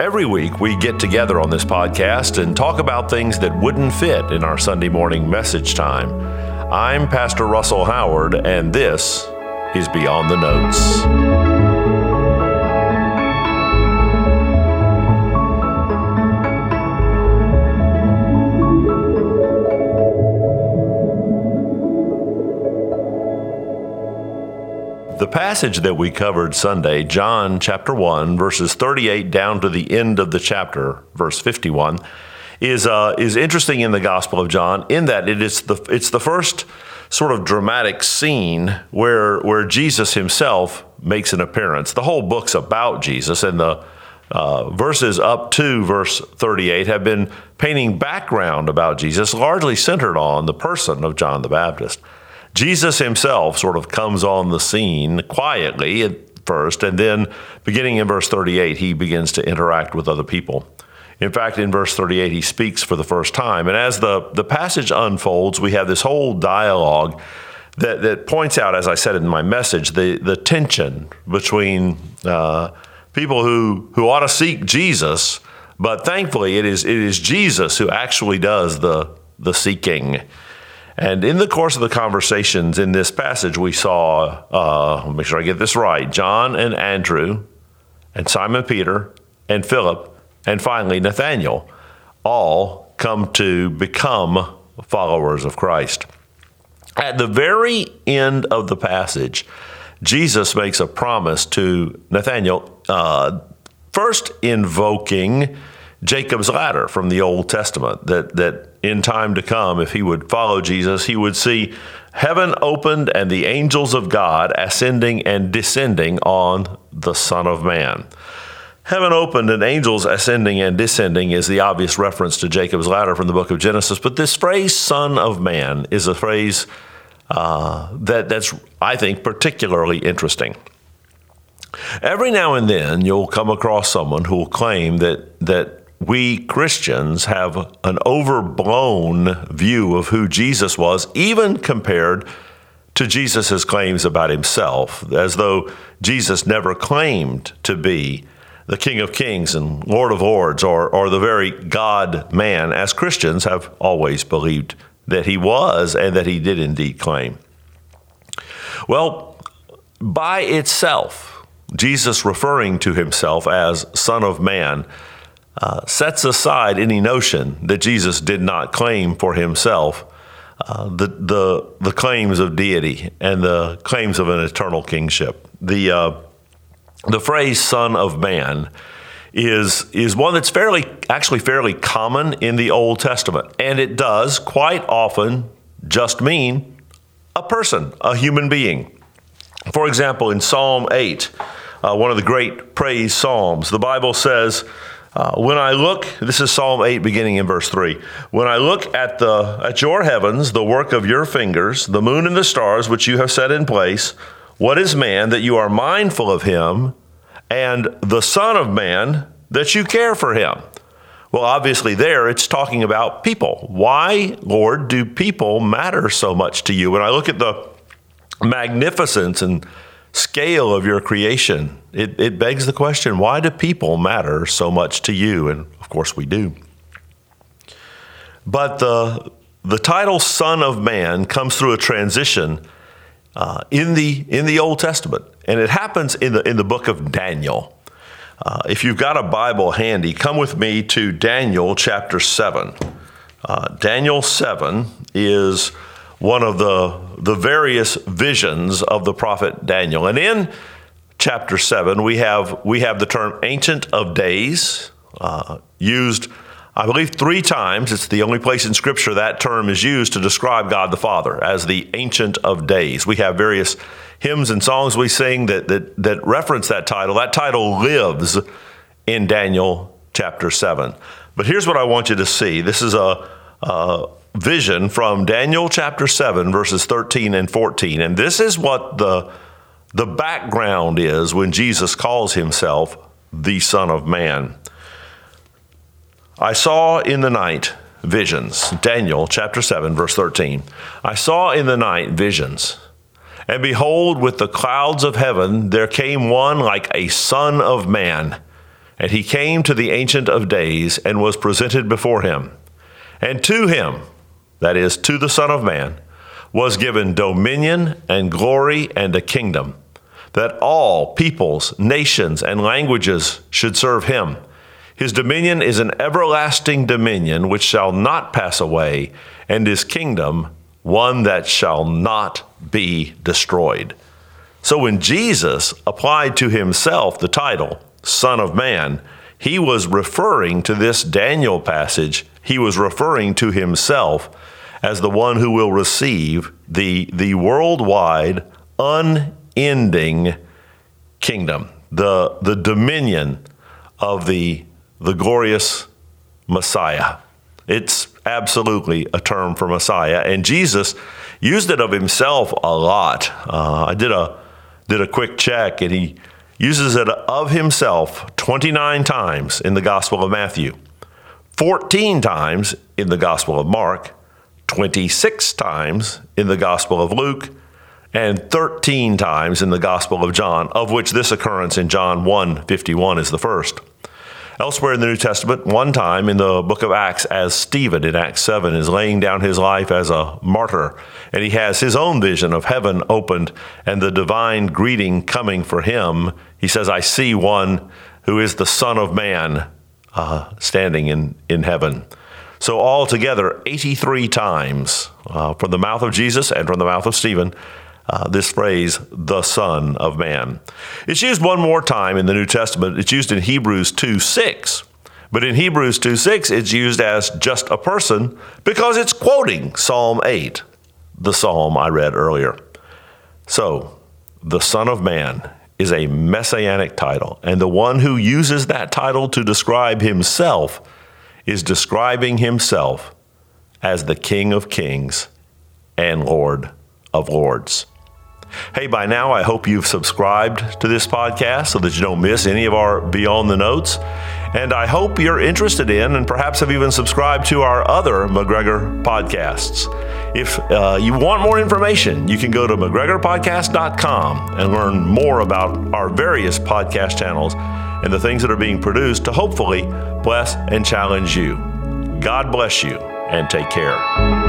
Every week, we get together on this podcast and talk about things that wouldn't fit in our Sunday morning message time. I'm Pastor Russell Howard, and this is Beyond the Notes. The passage that we covered Sunday, John chapter 1, verses 38 down to the end of the chapter, verse 51, is, uh, is interesting in the Gospel of John in that it is the, it's the first sort of dramatic scene where, where Jesus himself makes an appearance. The whole book's about Jesus, and the uh, verses up to verse 38 have been painting background about Jesus, largely centered on the person of John the Baptist. Jesus himself sort of comes on the scene quietly at first, and then beginning in verse 38, he begins to interact with other people. In fact, in verse 38, he speaks for the first time. And as the, the passage unfolds, we have this whole dialogue that, that points out, as I said in my message, the, the tension between uh, people who, who ought to seek Jesus, but thankfully it is, it is Jesus who actually does the, the seeking. And in the course of the conversations in this passage, we saw, uh, make sure I get this right, John and Andrew, and Simon Peter, and Philip, and finally Nathaniel, all come to become followers of Christ. At the very end of the passage, Jesus makes a promise to Nathaniel, uh, first invoking Jacob's ladder from the Old Testament, that, that in time to come, if he would follow Jesus, he would see heaven opened and the angels of God ascending and descending on the Son of Man. Heaven opened and angels ascending and descending is the obvious reference to Jacob's ladder from the book of Genesis. But this phrase, Son of Man, is a phrase uh, that, that's, I think, particularly interesting. Every now and then, you'll come across someone who will claim that, that we Christians have an overblown view of who Jesus was, even compared to Jesus' claims about himself, as though Jesus never claimed to be the King of Kings and Lord of Lords or, or the very God man, as Christians have always believed that he was and that he did indeed claim. Well, by itself, Jesus referring to himself as Son of Man uh, sets aside any notion that Jesus did not claim for himself uh, the, the, the claims of deity and the claims of an eternal kingship. The, uh, the phrase Son of Man is, is one that's fairly, actually fairly common in the Old Testament, and it does quite often just mean a person, a human being. For example, in Psalm 8, uh, one of the great praise psalms, the Bible says, uh, when I look, this is Psalm 8, beginning in verse 3. When I look at, the, at your heavens, the work of your fingers, the moon and the stars which you have set in place, what is man that you are mindful of him, and the Son of Man that you care for him? Well, obviously, there it's talking about people. Why, Lord, do people matter so much to you? When I look at the magnificence and scale of your creation, it, it begs the question why do people matter so much to you? And of course, we do. But the, the title Son of Man comes through a transition uh, in, the, in the Old Testament, and it happens in the, in the book of Daniel. Uh, if you've got a Bible handy, come with me to Daniel chapter 7. Uh, Daniel 7 is one of the, the various visions of the prophet Daniel. And in chapter 7, we have, we have the term Ancient of Days uh, used, I believe, three times. It's the only place in Scripture that term is used to describe God the Father as the Ancient of Days. We have various hymns and songs we sing that, that, that reference that title. That title lives in Daniel chapter 7. But here's what I want you to see this is a, a vision from Daniel chapter 7, verses 13 and 14. And this is what the, the background is when Jesus calls himself the Son of Man. I saw in the night visions. Daniel chapter 7, verse 13. I saw in the night visions. And behold, with the clouds of heaven, there came one like a son of man. And he came to the Ancient of Days and was presented before him. And to him, that is, to the Son of Man, was given dominion and glory and a kingdom, that all peoples, nations, and languages should serve him. His dominion is an everlasting dominion which shall not pass away, and his kingdom one that shall not be destroyed. So when Jesus applied to himself the title, Son of Man, he was referring to this Daniel passage. He was referring to himself as the one who will receive the, the worldwide, unending kingdom, the, the dominion of the, the glorious Messiah. It's absolutely a term for Messiah, and Jesus used it of himself a lot. Uh, I did a did a quick check, and he uses it of himself 29 times in the Gospel of Matthew, 14 times in the Gospel of Mark, 26 times in the Gospel of Luke, and 13 times in the Gospel of John, of which this occurrence in John 1 51 is the first. Elsewhere in the New Testament, one time in the book of Acts, as Stephen in Acts 7 is laying down his life as a martyr, and he has his own vision of heaven opened and the divine greeting coming for him, he says, I see one who is the Son of Man uh, standing in, in heaven. So, altogether, 83 times uh, from the mouth of Jesus and from the mouth of Stephen, uh, this phrase, the Son of Man. It's used one more time in the New Testament. It's used in Hebrews 2 6. But in Hebrews 2 6, it's used as just a person because it's quoting Psalm 8, the psalm I read earlier. So, the Son of Man is a messianic title, and the one who uses that title to describe himself is describing himself as the King of Kings and Lord of Lords. Hey, by now, I hope you've subscribed to this podcast so that you don't miss any of our Beyond the Notes. And I hope you're interested in and perhaps have even subscribed to our other McGregor podcasts. If uh, you want more information, you can go to McGregorPodcast.com and learn more about our various podcast channels and the things that are being produced to hopefully bless and challenge you. God bless you and take care.